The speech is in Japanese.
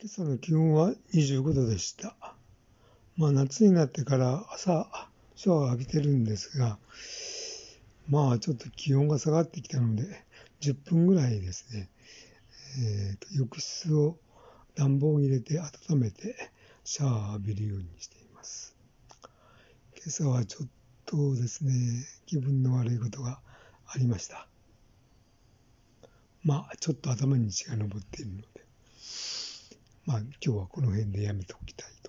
今朝の気温は25度でした。まあ夏になってから朝シャワー浴びてるんですが、まあちょっと気温が下がってきたので、10分ぐらいですね、えーと、浴室を暖房を入れて温めてシャワーを浴びるようにしています。今朝はちょっとですね、気分の悪いことがありました。まあちょっと頭に血が上っているので、まあ今日はこの辺でやめておきたいと。